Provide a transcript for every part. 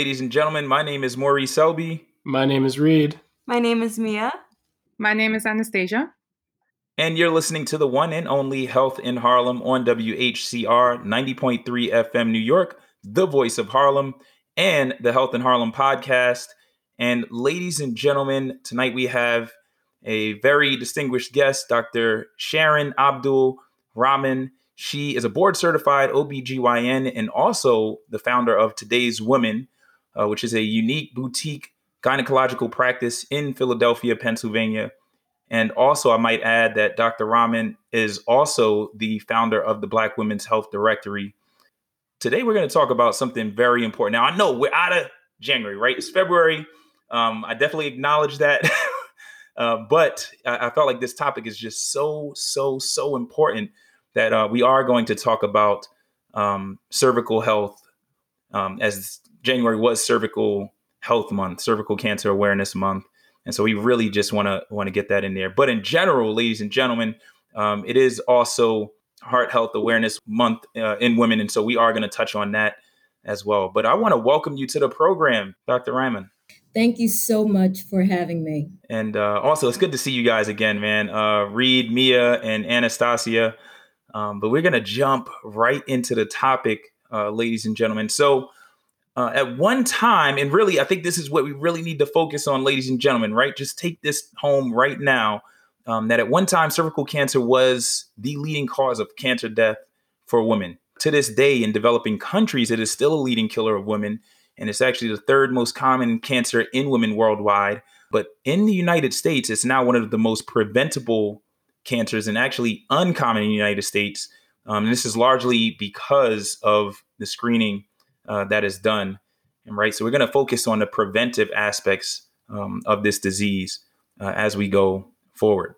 Ladies and gentlemen. My name is Maurice Selby. My name is Reed. My name is Mia. My name is Anastasia. And you're listening to the one and only Health in Harlem on WHCR 90.3 FM New York, the voice of Harlem, and the Health in Harlem podcast. And ladies and gentlemen, tonight we have a very distinguished guest, Dr. Sharan Abdul Rahman. She is a board certified OBGYN and also the founder of Today's Woman, uh, which is a unique boutique gynecological practice in Philadelphia, Pennsylvania. And also, I might add that Dr. Rahman is also the founder of the Black Women's Health Directory. Today, we're going to talk about something very important. Now, I know we're out of January, right? It's February. Um, I definitely acknowledge that. uh, but I, I felt like this topic is just so, so, so important that uh, we are going to talk about um, cervical health um, as January was cervical health month, cervical cancer awareness month. And so we really just want to want to get that in there. But in general, ladies and gentlemen, um, it is also Heart Health Awareness Month uh, in women, and so we are going to touch on that as well. But I want to welcome you to the program, Dr. Rahman. Thank you so much for having me. And uh, also, it's good to see you guys again, man. Uh, Reed, Mia, and Anastasia. Um, but we're going to jump right into the topic, uh, ladies and gentlemen. So, uh, at one time, and really, I think this is what we really need to focus on, ladies and gentlemen, right? Just take this home right now um, that at one time, cervical cancer was the leading cause of cancer death for women. To this day, in developing countries, it is still a leading killer of women. And it's actually the third most common cancer in women worldwide. But in the United States, it's now one of the most preventable cancers and actually uncommon in the United States. Um, and this is largely because of the screening uh, that is done. And right, so we're going to focus on the preventive aspects um, of this disease uh, as we go forward.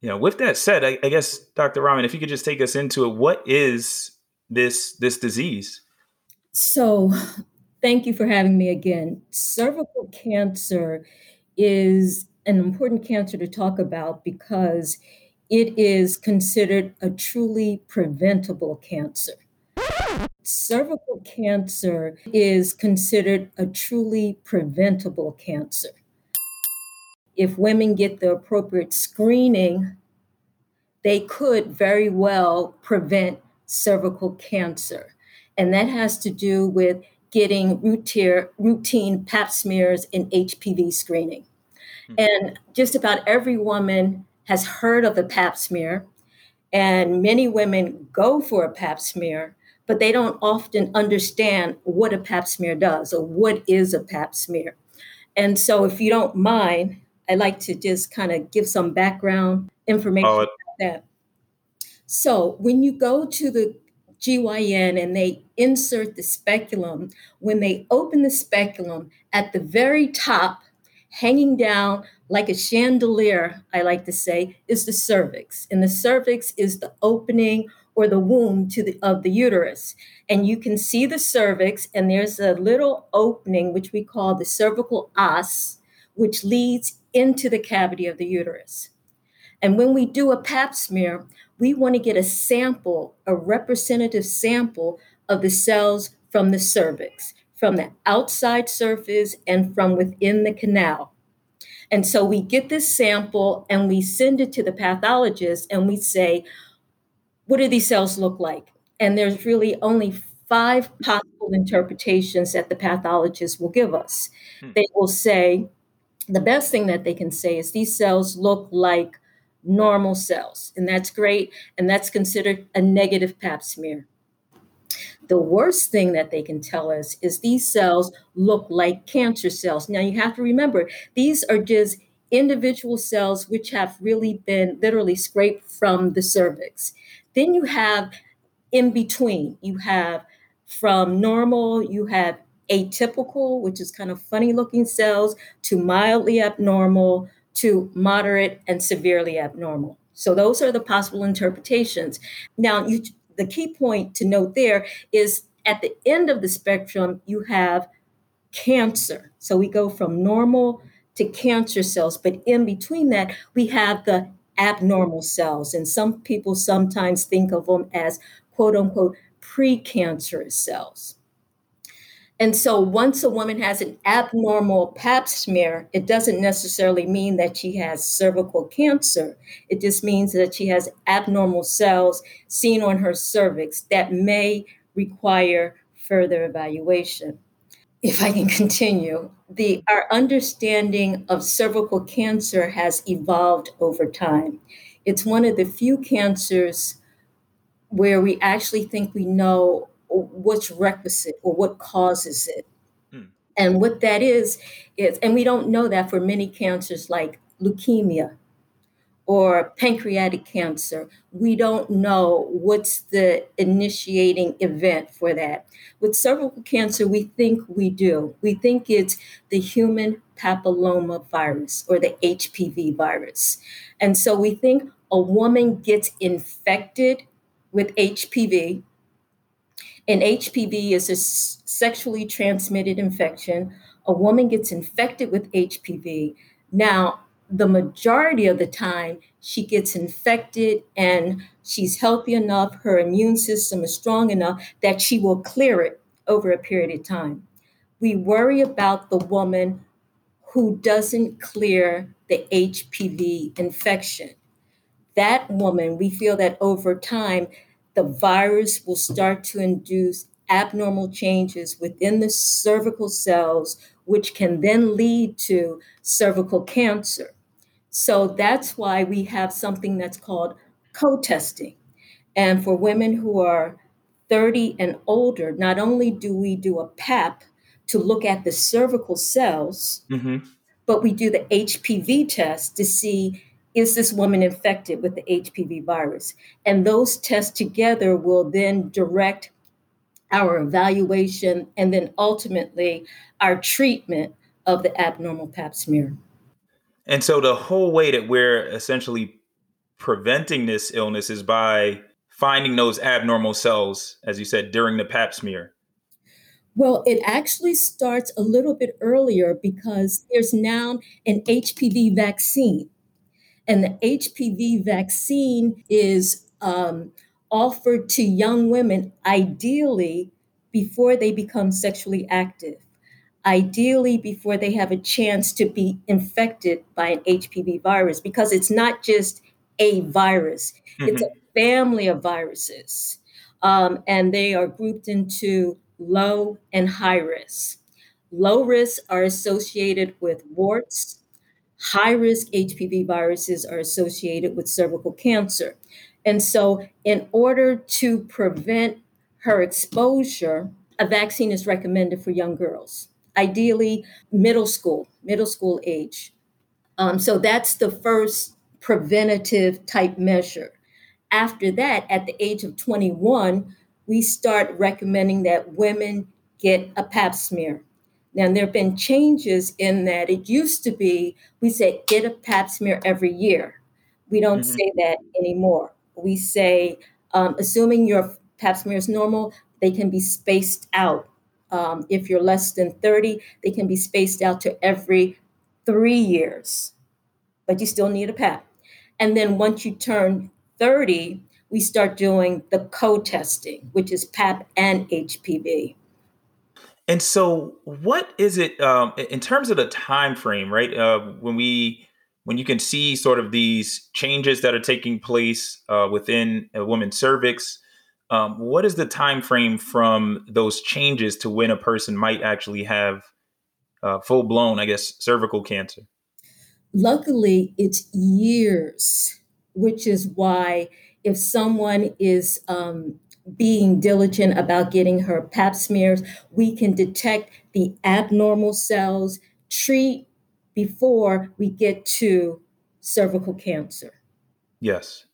You know, with that said, I, I guess Dr. Rahman, if you could just take us into it, what is this this disease? So, thank you for having me again. Cervical cancer is an important cancer to talk about because it is considered a truly preventable cancer. Cervical cancer is considered a truly preventable cancer. If women get the appropriate screening, they could very well prevent cervical cancer. And that has to do with getting routine, routine pap smears and HPV screening. Mm-hmm. And just about every woman has heard of the pap smear, and many women go for a pap smear, but they don't often understand what a pap smear does or what is a pap smear. And so, if you don't mind, I'd like to just kind of give some background information oh, about that. So, when you go to the GYN and they insert the speculum, when they open the speculum at the very top, hanging down like a chandelier, I like to say, is the cervix. And the cervix is the opening or the womb to the, of the uterus. And you can see the cervix, and there's a little opening, which we call the cervical os, which leads into the cavity of the uterus. And when we do a pap smear, we want to get a sample, a representative sample of the cells from the cervix, from the outside surface and from within the canal. And so we get this sample and we send it to the pathologist and we say, what do these cells look like? And there's really only five possible interpretations that the pathologist will give us. Hmm. They will say, the best thing that they can say is these cells look like normal cells, and that's great, and that's considered a negative pap smear. The worst thing that they can tell us is these cells look like cancer cells. Now, you have to remember, these are just individual cells which have really been literally scraped from the cervix. Then you have in between, you have from normal, you have atypical, which is kind of funny looking cells, to mildly abnormal, to moderate and severely abnormal. So those are the possible interpretations. Now, you the key point to note there is at the end of the spectrum, you have cancer. So we go from normal to cancer cells, but in between that, we have the abnormal cells. And some people sometimes think of them as quote unquote precancerous cells. And so once a woman has an abnormal pap smear, it doesn't necessarily mean that she has cervical cancer. It just means that she has abnormal cells seen on her cervix that may require further evaluation. If I can continue, the our understanding of cervical cancer has evolved over time. It's one of the few cancers where we actually think we know what's requisite or what causes it. Hmm. And what that is, is, and we don't know that for many cancers like leukemia or pancreatic cancer. We don't know what's the initiating event for that. With cervical cancer, we think we do. We think it's the human papilloma virus or the HPV virus. And so we think a woman gets infected with HPV and HPV is a sexually transmitted infection. A woman gets infected with HPV. Now, the majority of the time, she gets infected and she's healthy enough, her immune system is strong enough that she will clear it over a period of time. We worry about the woman who doesn't clear the HPV infection. That woman, we feel that over time, the virus will start to induce abnormal changes within the cervical cells, which can then lead to cervical cancer. So that's why we have something that's called co testing. And for women who are 30 and older, not only do we do a PAP to look at the cervical cells, mm-hmm. but we do the HPV test to see is this woman infected with the HPV virus? And those tests together will then direct our evaluation and then ultimately our treatment of the abnormal pap smear. And so the whole way that we're essentially preventing this illness is by finding those abnormal cells, as you said, during the pap smear. Well, it actually starts a little bit earlier because there's now an HPV vaccine. And the HPV vaccine is um, offered to young women ideally before they become sexually active, ideally before they have a chance to be infected by an HPV virus, because it's not just a virus, mm-hmm. it's a family of viruses. Um, and they are grouped into low and high risk. Low risks are associated with warts, high risk HPV viruses are associated with cervical cancer. And so, in order to prevent her exposure, a vaccine is recommended for young girls, ideally middle school, middle school age. Um, so, that's the first preventative type measure. After that, at the age of 21, we start recommending that women get a pap smear. Now, there have been changes in that it used to be we say get a pap smear every year. We don't mm-hmm. say that anymore. We say, um, assuming your pap smear is normal, they can be spaced out. Um, if you're less than 30, they can be spaced out to every three years, but you still need a pap. And then once you turn 30, we start doing the co testing, which is PAP and HPV. And so, what is it um, in terms of the time frame, right? Uh, when we when you can see sort of these changes that are taking place uh, within a woman's cervix, um, what is the time frame from those changes to when a person might actually have uh, full blown, I guess, cervical cancer? Luckily, it's years, which is why if someone is um, being diligent about getting her pap smears, we can detect the abnormal cells, treat before we get to cervical cancer. Yes.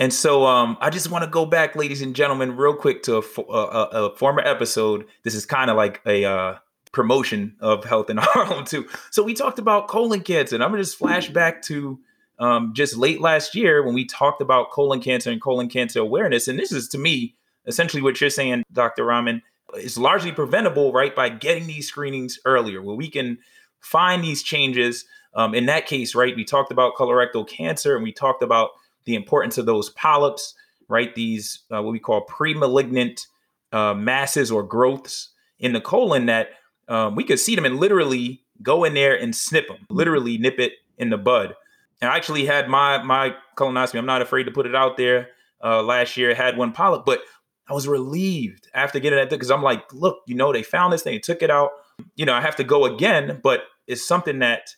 And so um, I just want to go back, ladies and gentlemen, real quick to a, a, a former episode. This is kind of like a uh, promotion of health in Harlem, too. So we talked about colon cancer, and I'm to just flash back to um, just late last year when we talked about colon cancer and colon cancer awareness. And this is, to me, essentially what you're saying, Dr. Rahman, is largely preventable, right, by getting these screenings earlier, where we can find these changes. Um, in that case, right, we talked about colorectal cancer and we talked about the importance of those polyps, right, these uh, what we call pre-malignant uh, masses or growths in the colon that um, we could see them and literally go in there and snip them, literally nip it in the bud. And I actually had my my colonoscopy. I'm not afraid to put it out there. Uh, last year, had one polyp, but I was relieved after getting that because I'm like, look, you know, they found this thing, took it out. You know, I have to go again, but it's something that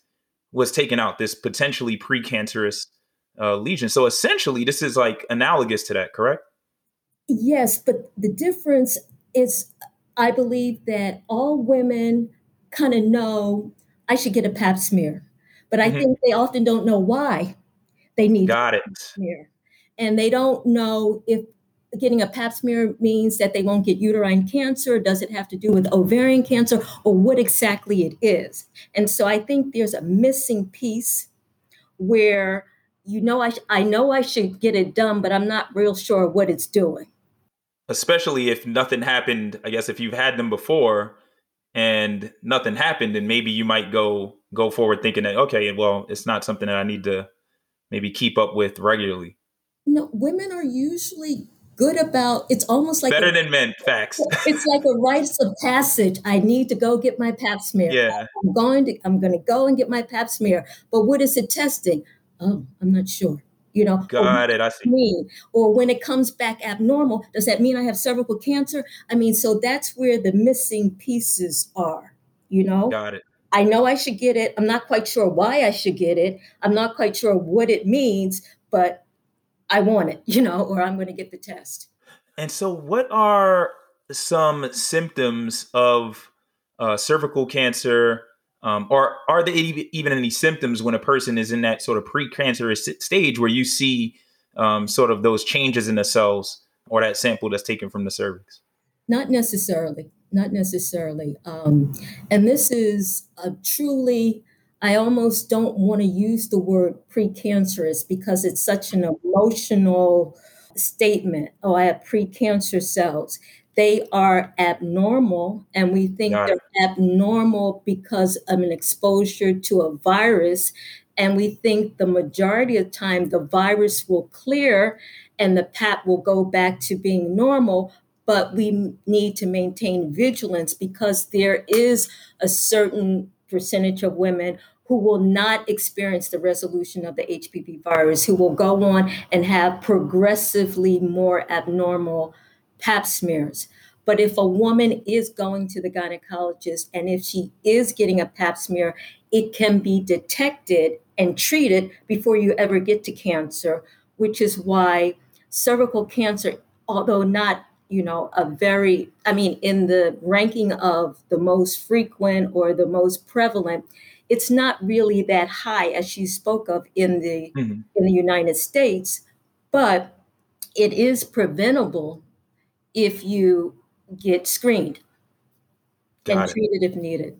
was taken out, this potentially precancerous uh, lesion. So essentially, this is like analogous to that, correct? Yes, but the difference is I believe that all women kind of know I should get a pap smear, but I mm-hmm. think they often don't know why they need Got it. smear. And they don't know if getting a pap smear means that they won't get uterine cancer? Does it have to do with ovarian cancer or what exactly it is? And so I think there's a missing piece where you know I, sh- I know I should get it done, but I'm not real sure what it's doing. Especially if nothing happened, I guess if you've had them before and nothing happened, then maybe you might go go forward thinking that okay, well, it's not something that I need to maybe keep up with regularly. No, women are usually good about it's almost like better a, than men facts. it's like a rites of passage. I need to go get my pap smear. Yeah. I'm going to i'm going to go and get my pap smear. But what is it testing oh i'm not sure you know got it i see mean or when it comes back abnormal does that mean i have cervical cancer i mean so that's where the missing pieces are you know got it I know I should get it. I'm not quite sure why I should get it. I'm not quite sure what it means, but I want it, you know, or I'm going to get the test. And so, what are some symptoms of uh, cervical cancer? Um, or are there even any symptoms when a person is in that sort of precancerous stage where you see um, sort of those changes in the cells or that sample that's taken from the cervix? Not necessarily. Not necessarily. Um, and this is truly I almost don't want to use the word precancerous because it's such an emotional statement. Oh, I have precancer cells. They are abnormal, and we think they're abnormal because of an exposure to a virus. And we think the majority of the time the virus will clear and the PAP will go back to being normal. But we need to maintain vigilance because there is a certain percentage of women who will not experience the resolution of the HPV virus, who will go on and have progressively more abnormal pap smears. But if a woman is going to the gynecologist and if she is getting a pap smear, it can be detected and treated before you ever get to cancer, which is why cervical cancer, although not you know a very i mean in the ranking of the most frequent or the most prevalent it's not really that high as she spoke of in the mm-hmm. in the United States, but it is preventable if you get screened Got and it. treated if needed.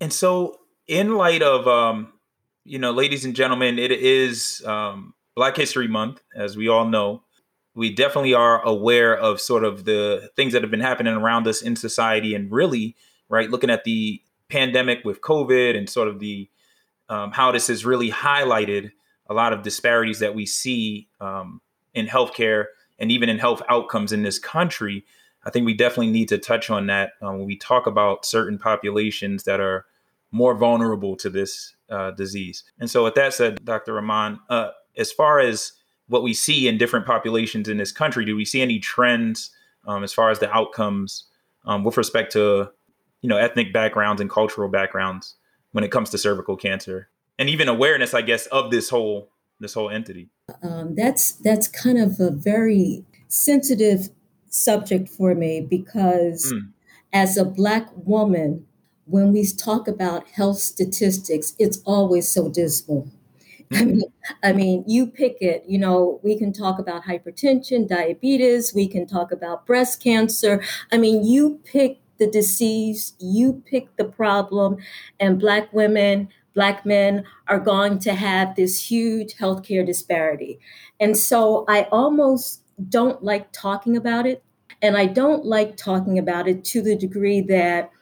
And so, in light of um, you know, ladies and gentlemen, it is um, Black History Month, as we all know. We definitely are aware of sort of the things that have been happening around us in society, and really, right, looking at the pandemic with COVID and sort of the um, how this has really highlighted a lot of disparities that we see um, in healthcare and even in health outcomes in this country. I think we definitely need to touch on that um, when we talk about certain populations that are more vulnerable to this uh, disease. And so, with that said, Dr. Rahman, uh, as far as what we see in different populations in this country, do we see any trends um, as far as the outcomes um, with respect to, you know, ethnic backgrounds and cultural backgrounds when it comes to cervical cancer, and even awareness, I guess, of this whole this whole entity? Um, that's that's kind of a very sensitive subject for me because mm. as a black woman when we talk about health statistics, it's always so dismal. I mean, I mean, you pick it. You know, we can talk about hypertension, diabetes. We can talk about breast cancer. I mean, you pick the disease, you pick the problem, and Black women, Black men are going to have this huge healthcare disparity. And so I almost don't like talking about it. And I don't like talking about it to the degree that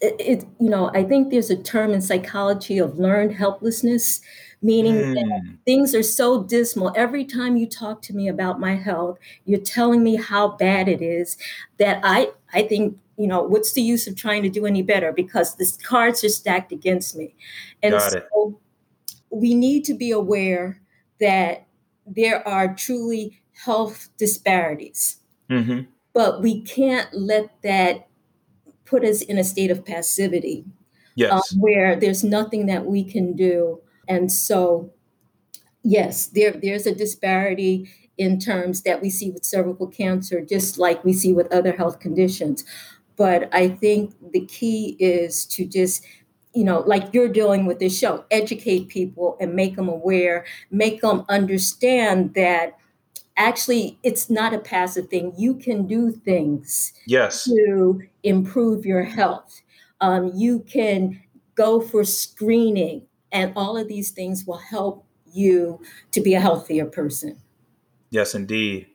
it, it, you know i think there's a term in psychology of learned helplessness meaning mm. that things are so dismal every time you talk to me about my health you're telling me how bad it is that i i think you know what's the use of trying to do any better because the cards are stacked against me and Got so it. we need to be aware that there are truly health disparities mm-hmm. but we can't let that put us in a state of passivity yes. Uh, where there's nothing that we can do. And so, yes, there, there's a disparity in terms that we see with cervical cancer, just like we see with other health conditions. But I think the key is to just you know, like you're doing with this show, educate people and make them aware, make them understand that actually it's not a passive thing. You can do things yes. to improve your health. Um, you can go for screening and all of these things will help you to be a healthier person. Yes indeed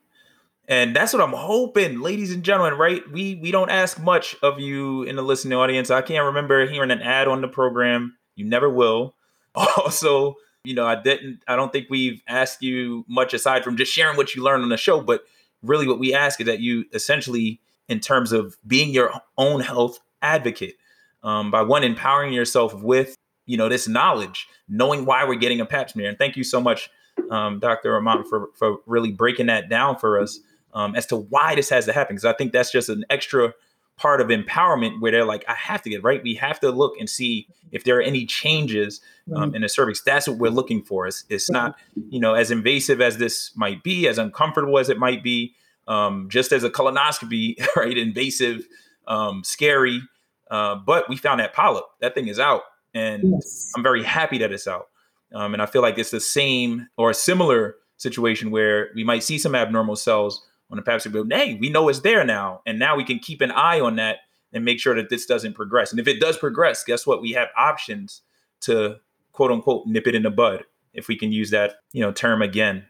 and that's what i'm hoping ladies and gentlemen right we we don't ask much of you in the listening audience i can't remember hearing an ad on the program you never will also you know, I didn't, I don't think we've asked you much aside from just sharing what you learned on the show, but really what we ask is that you essentially, in terms of being your own health advocate, um, by one, empowering yourself with, you know, this knowledge, knowing why we're getting a pap smear. And thank you so much, um, Dr. Rahman, for, for really breaking that down for us um, as to why this has to happen. Because I think that's just an extra part of empowerment where they're like, I have to get right. We have to look and see if there are any changes um, in the cervix. That's what we're looking for. It's, it's not, you know, as invasive as this might be, as uncomfortable as it might be, um, just as a colonoscopy, right? Invasive, um, scary. Uh, but we found that polyp. That thing is out, and yes. I'm very happy that it's out. Um, and I feel like it's the same or a similar situation where we might see some abnormal cells on the Pepsi bill. Hey, we know it's there now, and now we can keep an eye on that and make sure that this doesn't progress. And if it does progress, guess what? We have options to quote unquote nip it in the bud, if we can use that you know term again.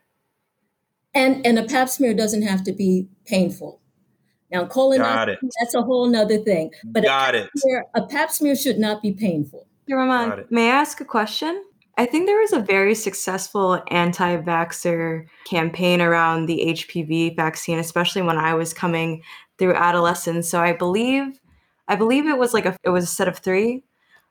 And and a Pap smear doesn't have to be painful. Now, colonoscopy, that's a whole nother thing. But Got a pap, smear, a pap smear should not be painful. Rahman, may I ask a question? I think there was a very successful anti vaxxer campaign around the HPV vaccine, especially when I was coming through adolescence. So I believe, I believe it was like a, it was a set of three.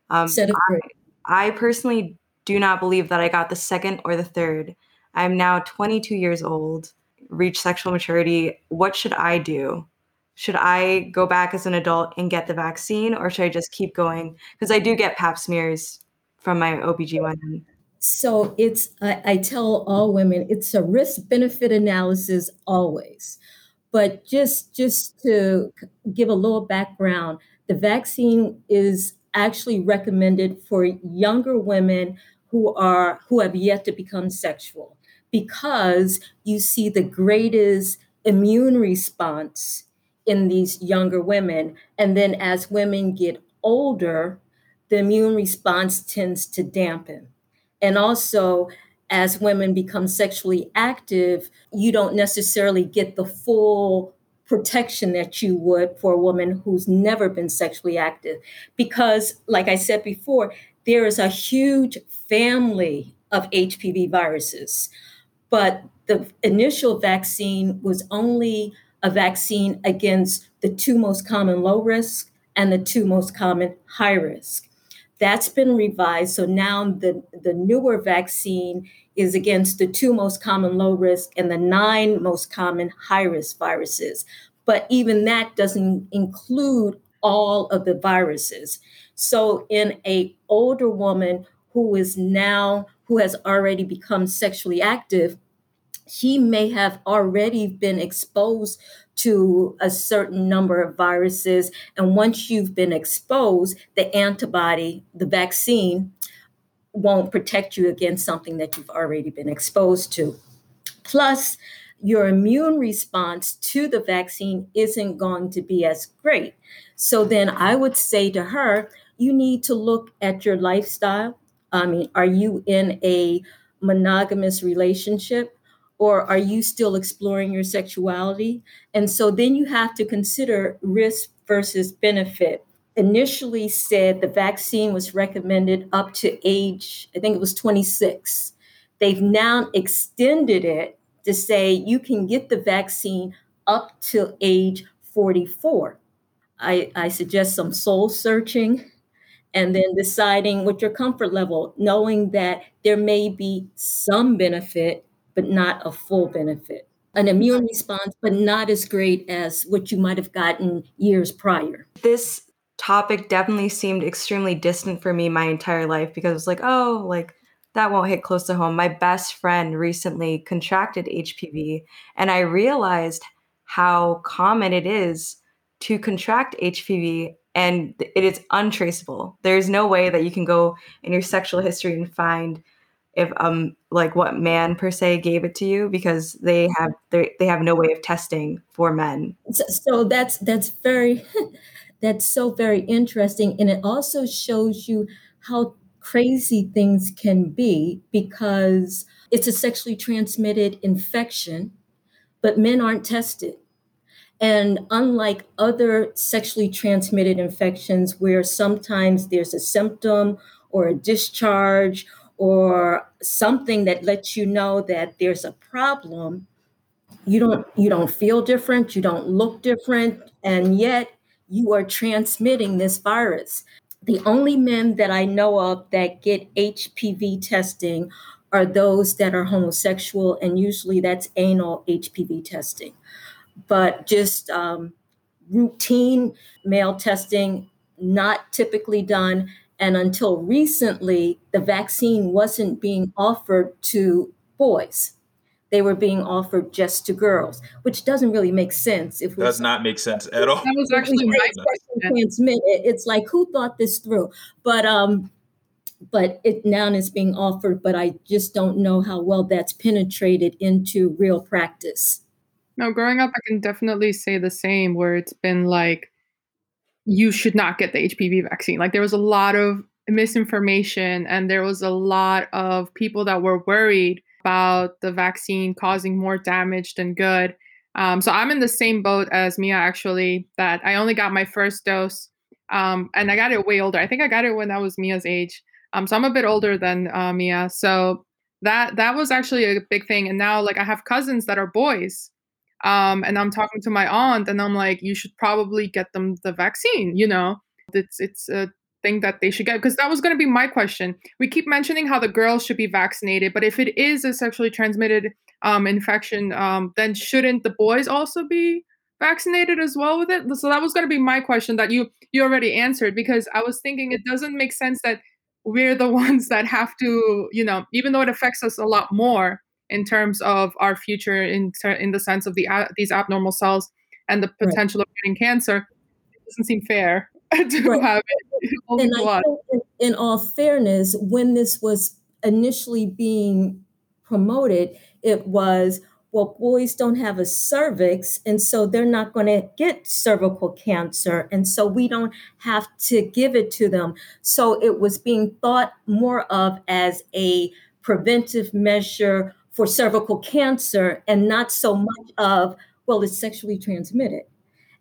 Um, set of three. I, I personally do not believe that I got the second or the third. I'm now 22 years old, reached sexual maturity. What should I do? Should I go back as an adult and get the vaccine, or should I just keep going? Because I do get pap smears from my OBGYN? So it's, I, I tell all women, it's a risk benefit analysis always. But just just to give a little background, the vaccine is actually recommended for younger women who are who have yet to become sexual because you see the greatest immune response in these younger women and then as women get older the immune response tends to dampen. And also, as women become sexually active, you don't necessarily get the full protection that you would for a woman who's never been sexually active. Because, like I said before, there is a huge family of HPV viruses. But the initial vaccine was only a vaccine against the two most common low risk and the two most common high risk. That's been revised. So now the, the newer vaccine is against the two most common low risk and the nine most common high risk viruses. But even that doesn't include all of the viruses. So in a older woman who is now who has already become sexually active, he may have already been exposed to a certain number of viruses. And once you've been exposed, the antibody, the vaccine, won't protect you against something that you've already been exposed to. Plus, your immune response to the vaccine isn't going to be as great. So then I would say to her, you need to look at your lifestyle. I mean, are you in a monogamous relationship? Or are you still exploring your sexuality? And so then you have to consider risk versus benefit. Initially said the vaccine was recommended up to age, I think it was 26. They've now extended it to say you can get the vaccine up to age 44. I, I suggest some soul searching and then deciding what your comfort level, knowing that there may be some benefit but not a full benefit. An immune response, but not as great as what you might have gotten years prior. This topic definitely seemed extremely distant for me my entire life because it's like, oh, like that won't hit close to home. My best friend recently contracted HPV, and I realized how common it is to contract HPV and it is untraceable. There's no way that you can go in your sexual history and find if um like what man per se gave it to you because they have they they have no way of testing for men. So, so that's that's very that's so very interesting and it also shows you how crazy things can be because it's a sexually transmitted infection but men aren't tested. And unlike other sexually transmitted infections, where sometimes there's a symptom or a discharge or something that lets you know that there's a problem you don't you don't feel different you don't look different and yet you are transmitting this virus. The only men that i know of that get hpv testing are those that are homosexual and usually that's anal hpv testing. But just um, routine male testing not typically done and until recently, the vaccine wasn't being offered to boys. They were being offered just to girls, which doesn't really make sense. If does not make sense at all. That was actually my question. It's like who thought this through? But um, but it now is being offered. But I just don't know how well that's penetrated into real practice. No, growing up, I can definitely say the same. Where it's been like you should not get the HPV vaccine. Like there was a lot of misinformation and there was a lot of people that were worried about the vaccine causing more damage than good. Um, so I'm in the same boat as Mia actually, that I only got my first dose um, and I got it way older. I think I got it when I was Mia's age. Um, so I'm a bit older than uh, Mia. So that that was actually a big thing. And now like I have cousins that are boys um, and I'm talking to my aunt, and I'm like, you should probably get them the vaccine. You know, it's it's a thing that they should get because that was going to be my question. We keep mentioning how the girls should be vaccinated, but if it is a sexually transmitted um, infection, um, then shouldn't the boys also be vaccinated as well with it? So that was going to be my question that you you already answered because I was thinking it doesn't make sense that we're the ones that have to, you know, even though it affects us a lot more in terms of our future in ter- in the sense of the uh, these abnormal cells and the potential right. of getting cancer it doesn't seem fair to right. have it and I think in all fairness when this was initially being promoted it was well boys don't have a cervix and so they're not going to get cervical cancer and so we don't have to give it to them so it was being thought more of as a preventive measure for cervical cancer and not so much of, well, it's sexually transmitted.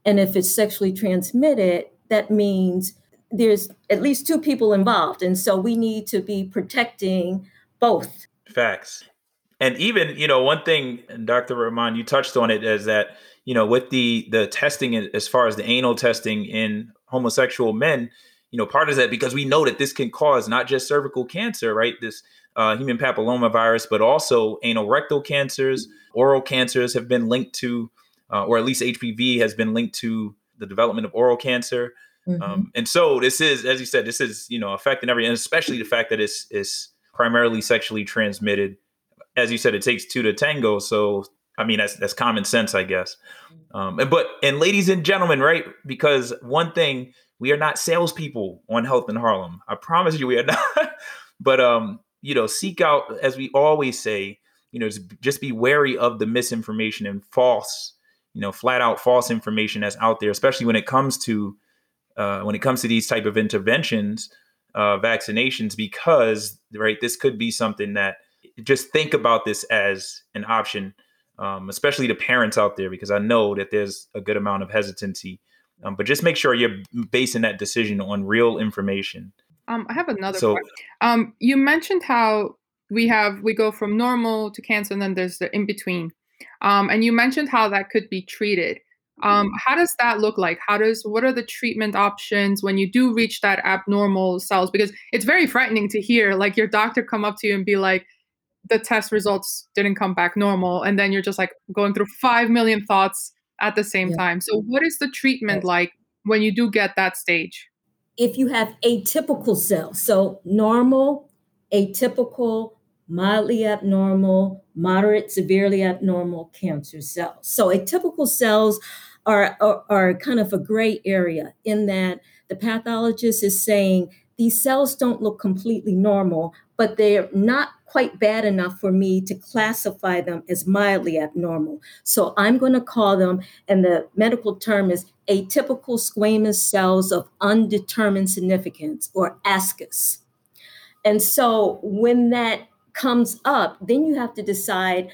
And if it's sexually transmitted, that means there's at least two people involved. And so we need to be protecting both. Facts. And even, you know, one thing, Dr. Rahman, you touched on it, is that, you know, with the the testing as far as the anal testing in homosexual men, you know, part of that because we know that this can cause not just cervical cancer, right? This uh, human papilloma virus, but also anal rectal cancers, oral cancers have been linked to, uh, or at least HPV has been linked to the development of oral cancer. Mm-hmm. Um, and so this is, as you said, this is you know affecting every, and especially the fact that it's it's primarily sexually transmitted. As you said, it takes two to tango. So I mean, that's that's common sense, I guess. Um, and but and ladies and gentlemen, right? Because one thing, we are not salespeople on Health in Harlem. I promise you, we are not. but um, you know, seek out, as we always say, you know, just be wary of the misinformation and false, you know, flat out false information that's out there, especially when it comes to uh, when it comes to these type of interventions, uh, vaccinations, because right, this could be something that just think about this as an option um, especially the parents out there, because I know that there's a good amount of hesitancy. Um, but just make sure you're basing that decision on real information. Um, I have another. So, um, you mentioned how we have we go from normal to cancer, and then there's the in between. Um, and you mentioned how that could be treated. Um, mm-hmm. how does that look like? How does what are the treatment options when you do reach that abnormal cells? Because it's very frightening to hear like your doctor come up to you and be like, the test results didn't come back normal and then you're just like going through 5 million thoughts at the same yeah. time so what is the treatment like when you do get that stage if you have atypical cells. So normal atypical mildly abnormal moderate severely abnormal cancer cells. So atypical cells are, are, are kind of a gray area in that the pathologist is saying these cells don't look completely normal, but they're not quite bad enough for me to classify them as mildly abnormal. So I'm going to call them, and the medical term is atypical squamous cells of undetermined significance, or ASCUS. And so when that comes up, then you have to decide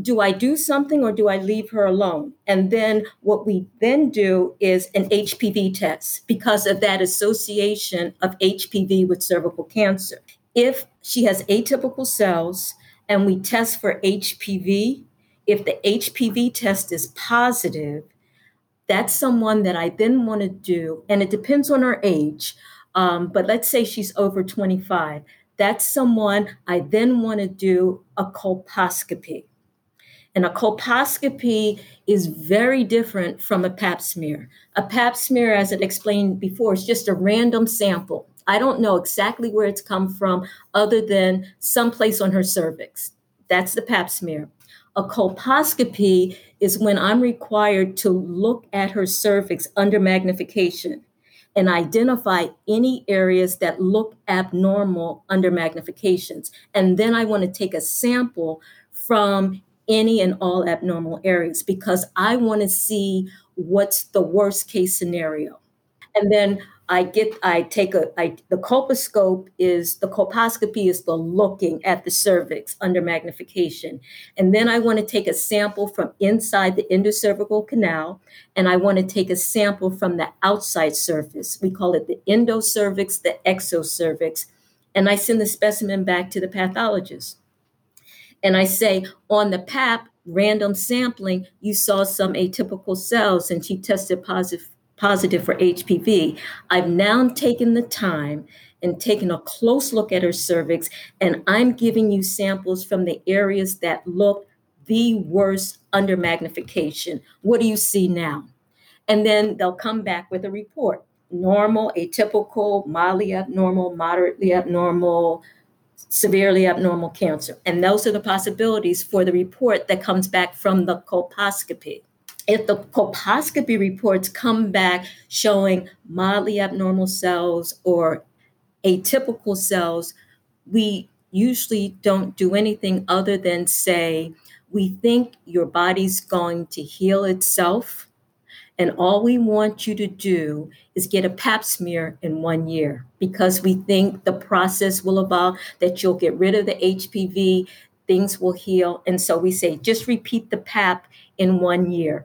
do I do something or do I leave her alone? And then what we then do is an HPV test because of that association of HPV with cervical cancer. If she has atypical cells and we test for HPV, if the HPV test is positive, that's someone that I then want to do, and it depends on her age. Um, but let's say she's over 25. That's someone I then want to do a colposcopy. And a colposcopy is very different from a pap smear. A pap smear, as I explained before, is just a random sample. I don't know exactly where it's come from, other than someplace on her cervix. That's the pap smear. A colposcopy is when I'm required to look at her cervix under magnification and identify any areas that look abnormal under magnifications. And then I want to take a sample from any and all abnormal areas because I want to see what's the worst case scenario. And then I get, I take a, I, the colposcope is, the colposcopy is the looking at the cervix under magnification. And then I want to take a sample from inside the endocervical canal, and I want to take a sample from the outside surface. We call it the endocervix, the exocervix. And I send the specimen back to the pathologist. And I say, on the PAP random sampling, you saw some atypical cells and she tested positive, positive for HPV. I've now taken the time and taken a close look at her cervix, and I'm giving you samples from the areas that look the worst under magnification. What do you see now? And then they'll come back with a report normal, atypical, mildly abnormal, moderately abnormal, severely abnormal cancer. And those are the possibilities for the report that comes back from the colposcopy. If the colposcopy reports come back showing mildly abnormal cells or atypical cells, we usually don't do anything other than say, we think your body's going to heal itself and all we want you to do is get a pap smear in one year because we think the process will evolve, that you'll get rid of the HPV, things will heal. And so we say just repeat the pap in one year.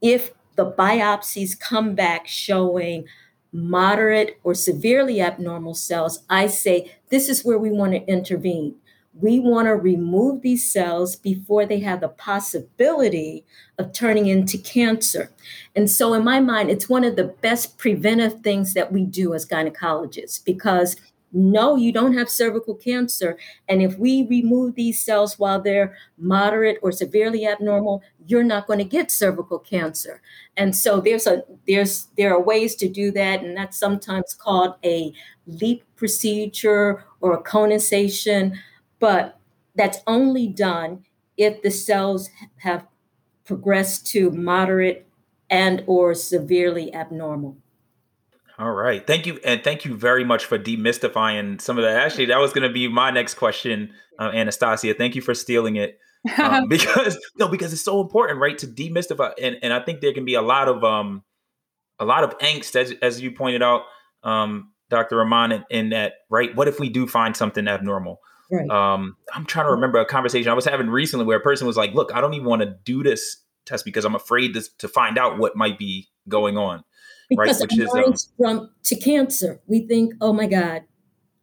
If the biopsies come back showing moderate or severely abnormal cells, I say this is where we want to intervene. We want to remove these cells before they have the possibility of turning into cancer. And so, in my mind, it's one of the best preventive things that we do as gynecologists because no, you don't have cervical cancer. And if we remove these cells while they're moderate or severely abnormal, you're not going to get cervical cancer. And so there's a there's there are ways to do that, and that's sometimes called a LEEP procedure or a conization, but that's only done if the cells have progressed to moderate and or severely abnormal. All right. Thank you. And thank you very much for demystifying some of that. Actually, that was going to be my next question, uh, Anastasia. Thank you for stealing it. Um, because no, because it's so important, right? To demystify. And, and I think there can be a lot of um a lot of angst as as you pointed out, um, Dr. Rahman, in, in that, right? What if we do find something abnormal? Right. Um, I'm trying to remember a conversation I was having recently where a person was like, look, I don't even want to do this test because I'm afraid to, to find out what might be going on because right? Which our minds um, jump to cancer. We think, oh my God,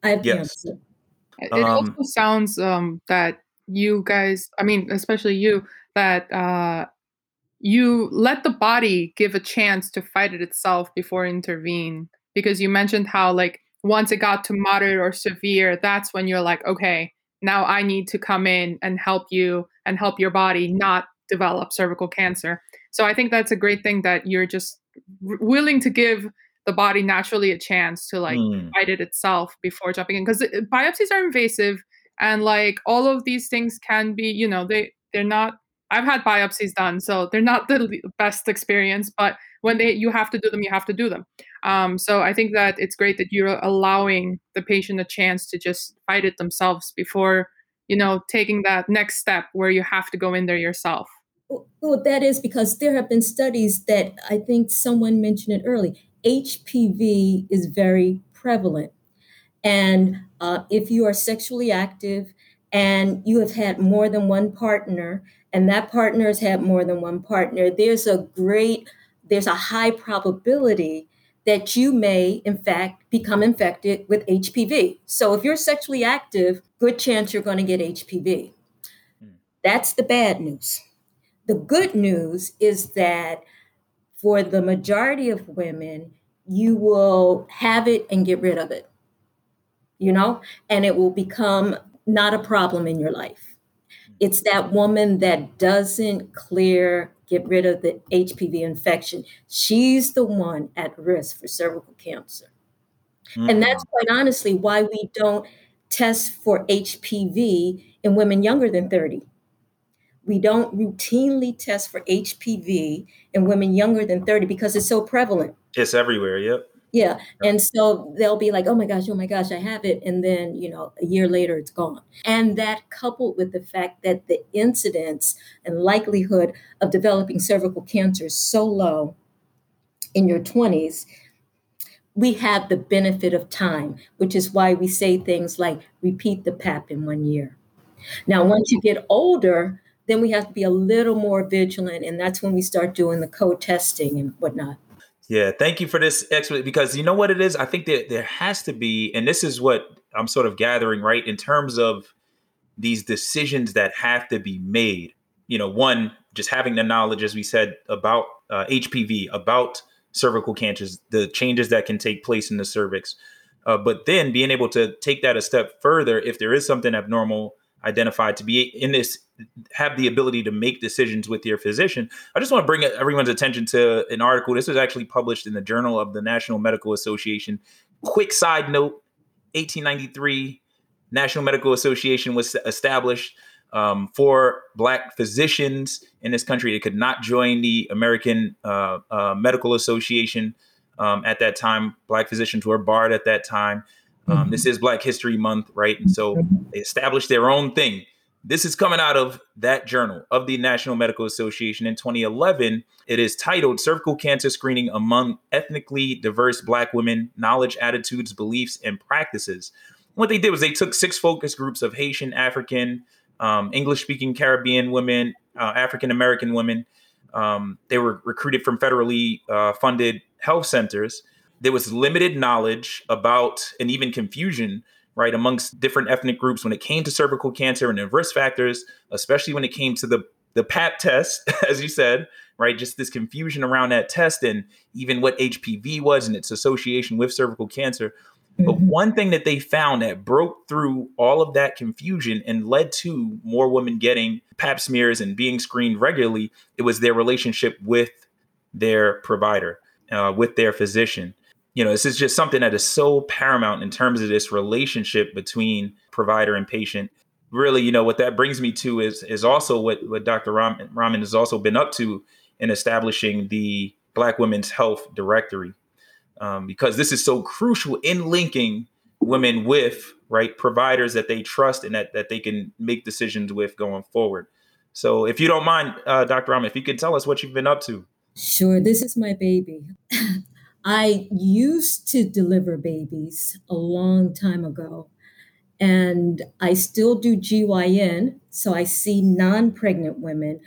I have yes. cancer. It um, also sounds um, that you guys, I mean, especially you, that uh, you let the body give a chance to fight it itself before intervene. Because you mentioned how, like, once it got to moderate or severe, that's when you're like, okay, now I need to come in and help you and help your body not develop cervical cancer. So I think that's a great thing that you're just willing to give the body naturally a chance to like mm. fight it itself before jumping in because biopsies are invasive and like all of these things can be you know they they're not i've had biopsies done so they're not the best experience but when they you have to do them you have to do them um, so i think that it's great that you're allowing the patient a chance to just fight it themselves before you know taking that next step where you have to go in there yourself well, that is because there have been studies that I think someone mentioned it early. HPV is very prevalent. And uh, if you are sexually active and you have had more than one partner, and that partner has had more than one partner, there's a great, there's a high probability that you may, in fact, become infected with HPV. So if you're sexually active, good chance you're going to get HPV. Hmm. That's the bad news. The good news is that for the majority of women, you will have it and get rid of it, you know, and it will become not a problem in your life. It's that woman that doesn't clear, get rid of the HPV infection. She's the one at risk for cervical cancer. Mm-hmm. And that's quite honestly why we don't test for HPV in women younger than 30 we don't routinely test for HPV in women younger than 30 because it's so prevalent. It's everywhere. Yep. Yeah. And so they'll be like, oh my gosh, oh my gosh, I have it. And then, you know, a year later, it's gone. And that coupled with the fact that the incidence and likelihood of developing cervical cancer is so low in your 20s, we have the benefit of time, which is why we say things like repeat the PAP in one year. Now, once you get older, then we have to be a little more vigilant. And that's when we start doing the co testing and whatnot. Yeah, thank you for this expert because you know what it is? I think that there has to be, and this is what I'm sort of gathering, right? In terms of these decisions that have to be made. You know, one, just having the knowledge, as we said, about uh, HPV, about cervical cancers, the changes that can take place in the cervix. Uh, but then being able to take that a step further, if there is something abnormal identified, to be in this have the ability to make decisions with your physician. I just want to bring everyone's attention to an article. This was actually published in the Journal of the National Medical Association. Quick side note 1893, National Medical Association was established um, for Black physicians in this country. They could not join the American uh, uh, Medical Association um, at that time. Black physicians were barred at that time. Um, mm-hmm. This is Black History Month, right? And so they established their own thing. This is coming out of that journal of the National Medical Association in 2011. It is titled Cervical Cancer Screening Among Ethnically Diverse Black Women Knowledge, Attitudes, Beliefs, and Practices. What they did was they took six focus groups of Haitian, African, um, English speaking Caribbean women, uh, African American women. Um, they were recruited from federally uh, funded health centers. There was limited knowledge about and even confusion right, amongst different ethnic groups when it came to cervical cancer and the risk factors, especially when it came to the the pap test, as you said, right? Just this confusion around that test and even what HPV was and its association with cervical cancer. Mm-hmm. But one thing that they found that broke through all of that confusion and led to more women getting pap smears and being screened regularly, it was their relationship with their provider, uh, with their physician. You know, this is just something that is so paramount in terms of this relationship between provider and patient really, you know, what that brings me to is is also what what Dr. Rahman, Rahman has also been up to in establishing the Black Women's Health Directory, um, because this is so crucial in linking women with right providers that they trust and that that they can make decisions with going forward. So, if you don't mind, uh, Dr. Rahman, if you could tell us what you've been up to. Sure, this is my baby. I used to deliver babies a long time ago. And I still do GYN, so I see non pregnant women,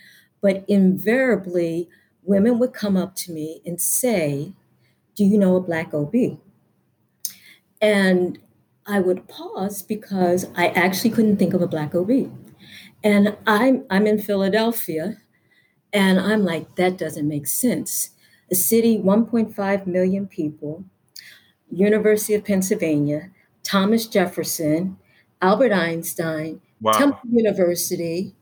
but invariably, women would come up to me and say, Do you know a Black OB? And I would pause because I actually couldn't think of a Black OB. And I'm, I'm in Philadelphia, and I'm like, That doesn't make sense. A city, 1.5 million people, University of Pennsylvania, Thomas Jefferson, Albert Einstein, wow. Temple University.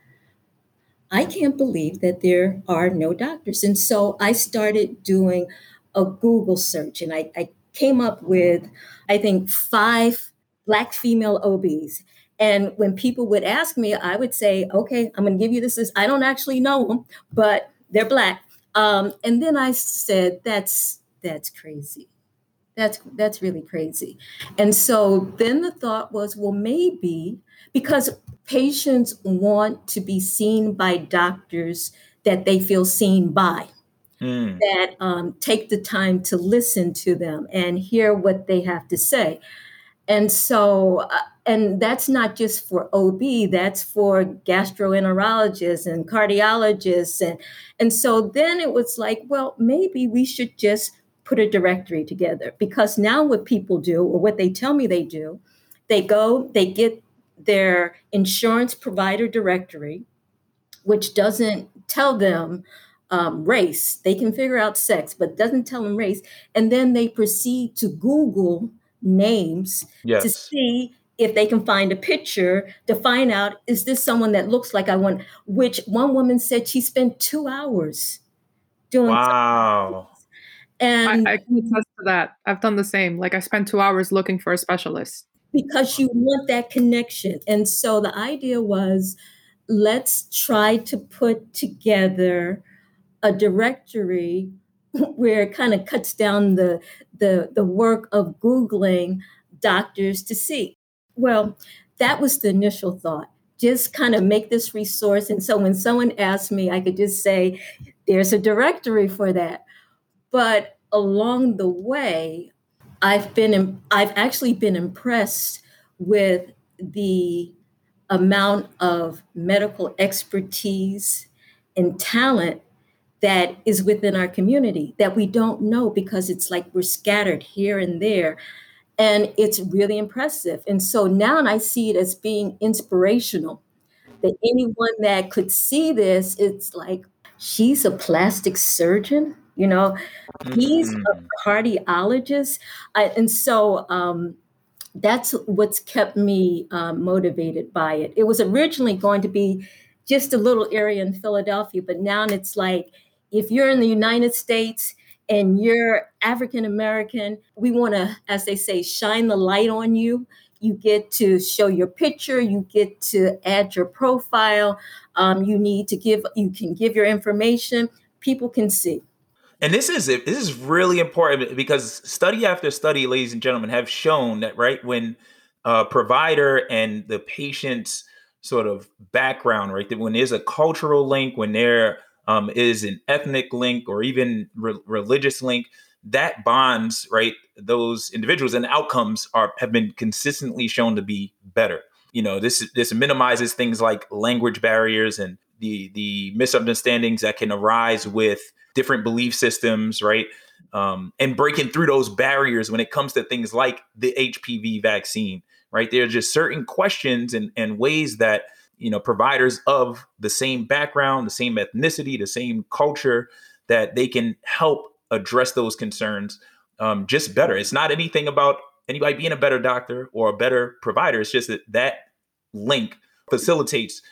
I can't believe that there are no doctors. And so I started doing a Google search and I, I came up with, I think, five Black female OBs. And when people would ask me, I would say, okay, I'm going to give you this. I don't actually know them, but they're Black. Um, and then I said, that's that's crazy. That's that's really crazy. And so then the thought was, well, maybe because patients want to be seen by doctors that they feel seen by, mm. that um, take the time to listen to them and hear what they have to say. And so, uh, and that's not just for OB, that's for gastroenterologists and cardiologists. And, and so then it was like, well, maybe we should just put a directory together because now what people do or what they tell me they do they go they get their insurance provider directory which doesn't tell them um, race they can figure out sex but doesn't tell them race and then they proceed to google names yes. to see if they can find a picture to find out is this someone that looks like i want which one woman said she spent two hours doing wow and I, I can attest to that. I've done the same. Like I spent two hours looking for a specialist. Because you want that connection. And so the idea was let's try to put together a directory where it kind of cuts down the, the, the work of Googling doctors to see. Well, that was the initial thought. Just kind of make this resource. And so when someone asked me, I could just say, there's a directory for that. But along the way, I've been I've actually been impressed with the amount of medical expertise and talent that is within our community that we don't know because it's like we're scattered here and there and it's really impressive and so now i see it as being inspirational that anyone that could see this it's like she's a plastic surgeon you know, he's a mm-hmm. cardiologist. I, and so um, that's what's kept me uh, motivated by it. It was originally going to be just a little area in Philadelphia, but now it's like if you're in the United States and you're African American, we want to, as they say, shine the light on you. You get to show your picture. You get to add your profile. Um, you need to give. You can give your information. People can see and this is this is really important because study after study, ladies and gentlemen, have shown that right when a provider and the patient's sort of background, right, that when there's a cultural link, when there um, is an ethnic link or even re- religious link, that bonds right those individuals and outcomes are have been consistently shown to be better. You know, this this minimizes things like language barriers and the the misunderstandings that can arise with different belief systems, right? Um, and breaking through those barriers when it comes to things like the HPV vaccine, right? There are just certain questions and, and ways that you know providers of the same background, the same ethnicity, the same culture that they can help address those concerns um, just better. It's not anything about anybody being a better doctor or a better provider. It's just that that link facilitates,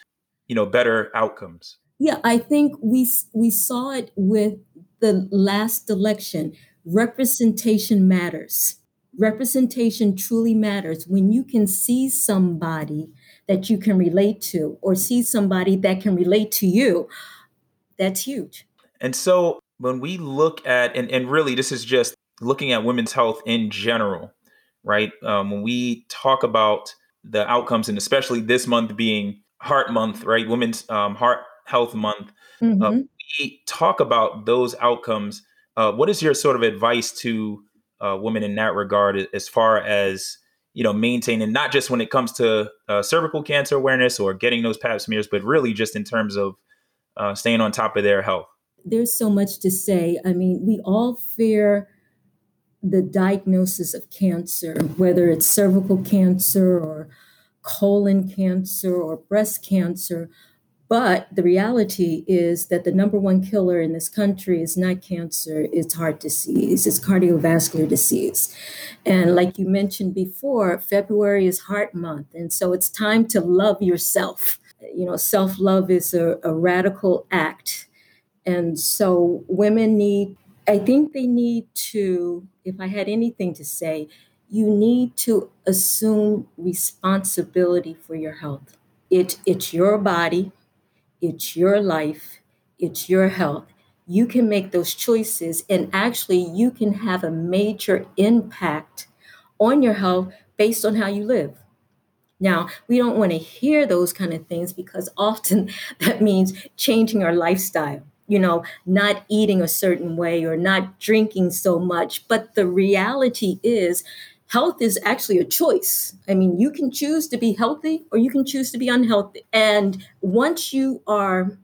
you know, better outcomes. Yeah, I think we we saw it with the last election. Representation matters. Representation truly matters when you can see somebody that you can relate to or see somebody that can relate to you. That's huge. And so when we look at and, and really this is just looking at women's health in general, right? Um, when we talk about the outcomes, and especially this month being Heart Month, right? Women's um, Heart Health Month, uh, mm-hmm. uh, we talk about those outcomes. Uh, what is your sort of advice to uh, women in that regard, as far as you know, maintaining not just when it comes to uh, cervical cancer awareness or getting those Pap smears, but really just in terms of uh, staying on top of their health? There's so much to say. I mean, we all fear the diagnosis of cancer, whether it's cervical cancer or colon cancer or breast cancer. But the reality is that the number one killer in this country is not cancer, it's heart disease, it's cardiovascular disease. And like you mentioned before, February is Heart Month. And so it's time to love yourself. You know, self love is a, a radical act. And so women need I think they need to, if I had anything to say, you need to assume responsibility for your health. It, it's your body, it's your life, it's your health. You can make those choices, and actually, you can have a major impact on your health based on how you live. Now, we don't want to hear those kind of things because often that means changing our lifestyle you know, not eating a certain way or not drinking so much. But the reality is, health is actually a choice. I mean, you can choose to be healthy or you can choose to be unhealthy. And once you are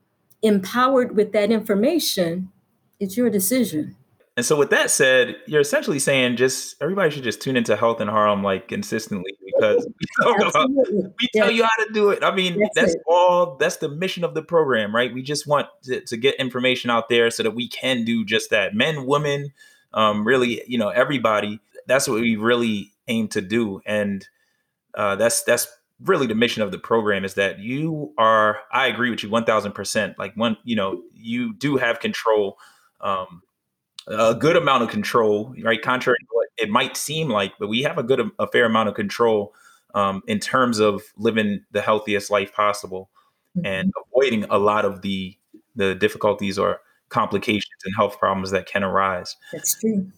empowered with that information, it's your decision. And so, with that said, you're essentially saying just everybody should just tune into Health in Harlem like consistently because we, about, we tell you how to do it. I mean, that's, that's all. That's the mission of the program, right? We just want to, to, get information out there so that we can do just that. Men, women, um, really, you know, everybody. That's what we really aim to do, and uh, that's that's really the mission of the program is that you are. I agree with you one thousand percent. Like one, you know, you do have control. Um, a good amount of control, right? Contrary to what it might seem like, but we have a good, a fair amount of control um, in terms of living the healthiest life possible mm-hmm. and avoiding a lot of the the difficulties or complications and health problems that can arise. That's true.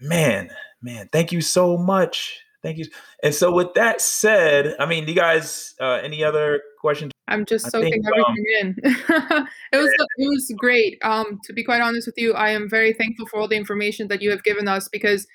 Man, man, thank you so much. Thank you. And so, with that said, I mean, do you guys uh, any other questions? I'm just I soaking think, um, everything um, in. it was it was great. Um, to be quite honest with you, I am very thankful for all the information that you have given us because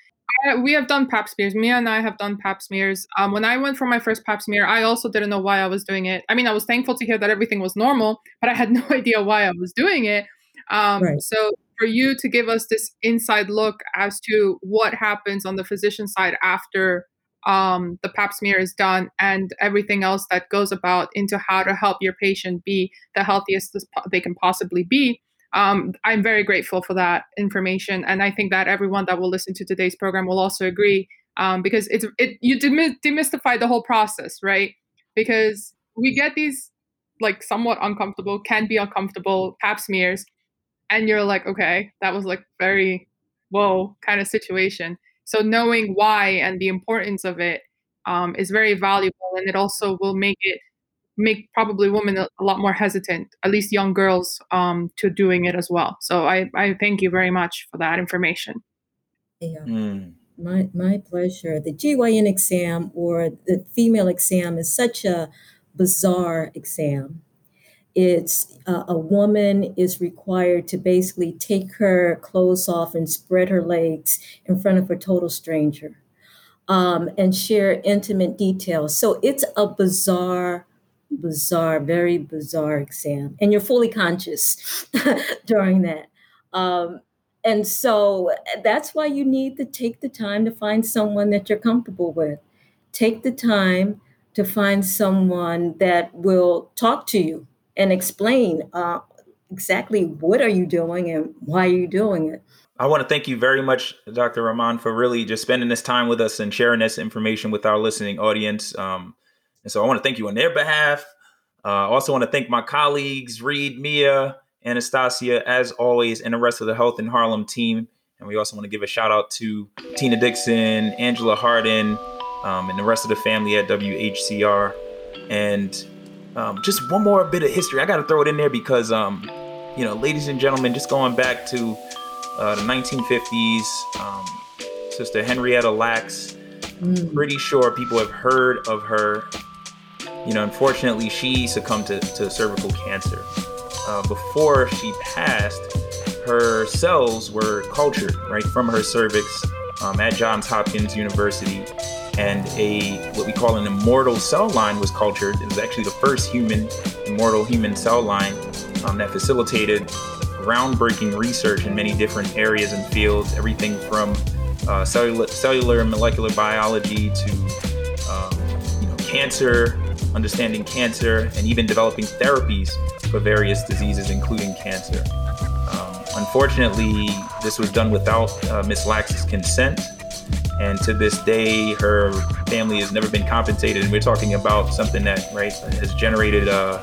I, we have done Pap smears. Mia and I have done Pap smears. Um, when I went for my first Pap smear, I also didn't know why I was doing it. I mean, I was thankful to hear that everything was normal, but I had no idea why I was doing it. Um, right. So for you to give us this inside look as to what happens on the physician side after um, the pap smear is done and everything else that goes about into how to help your patient be the healthiest they can possibly be. Um, I'm very grateful for that information, and I think that everyone that will listen to today's program will also agree um, because it's it you demystify the whole process, right? Because we get these like somewhat uncomfortable, can be uncomfortable pap smears, and you're like, okay, that was like very whoa kind of situation. So knowing why and the importance of it um, is very valuable, and it also will make it make probably women a, a lot more hesitant, at least young girls, um, to doing it as well. So I, I thank you very much for that information. Yeah. Mm. My, my pleasure. The GYN exam or the female exam is such a bizarre exam. It's uh, a woman is required to basically take her clothes off and spread her legs in front of a total stranger um, and share intimate details. So it's a bizarre, bizarre, very bizarre exam. And you're fully conscious during that. Um, and so that's why you need to take the time to find someone that you're comfortable with take the time to find someone that will talk to you and explain uh, exactly what are you doing and why are you doing it. I want to thank you very much, Dr. Rahman, for really just spending this time with us and sharing this information with our listening audience. Um, and so I want to thank you on their behalf. Uh, I also want to thank my colleagues, Reed, Mia, Anastasia, as always, and the rest of the Health in Harlem team. And we also want to give a shout out to Tina Dixon, Angela Hardin, um, and the rest of the family at WHCR. And um, just one more bit of history. I got to throw it in there because, um, you know, ladies and gentlemen, just going back to uh, the 1950s, um, Sister Henrietta Lacks. Mm. Pretty sure people have heard of her. You know, unfortunately, she succumbed to, to cervical cancer. Uh, before she passed, her cells were cultured right from her cervix um, at Johns Hopkins University, and a what we call an immortal cell line was cultured. It was actually the first human immortal human cell line um, that facilitated groundbreaking research in many different areas and fields, everything from uh, cellular, cellular and molecular biology to um, you know, cancer, understanding cancer, and even developing therapies for various diseases, including cancer. Um, unfortunately, this was done without uh, Miss Lacks's consent. And to this day, her family has never been compensated. And we're talking about something that, right, has generated uh,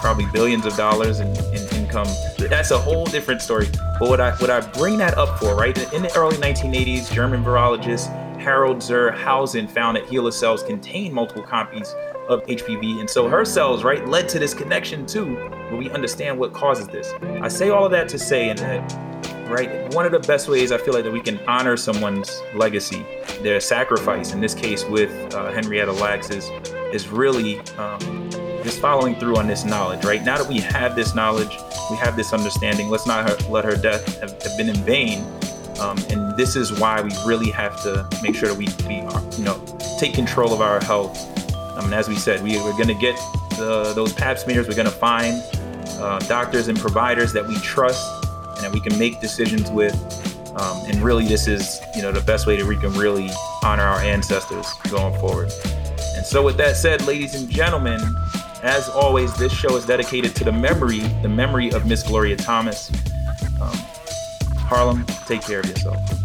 probably billions of dollars in, in income. That's a whole different story. But what I what I bring that up for, right? In the early 1980s, German virologist Harald zur Hausen found that HeLa cells contain multiple copies of HPV. And so her cells, right, led to this connection too, where we understand what causes this. I say all of that to say and that, right, one of the best ways I feel like that we can honor someone's legacy, their sacrifice, in this case with uh, Henrietta Lacks, is, is really um, just following through on this knowledge, right? Now that we have this knowledge, we have this understanding, let's not let her death have, have been in vain. Um, and this is why we really have to make sure that we, we you know, take control of our health. I mean, as we said, we, we're going to get the, those pap smears. We're going to find uh, doctors and providers that we trust and we can make decisions with. Um, and really, this is, you know, the best way that we can really honor our ancestors going forward. And so, with that said, ladies and gentlemen, as always, this show is dedicated to the memory, the memory of Miss Gloria Thomas. Um, Harlem, take care of yourself.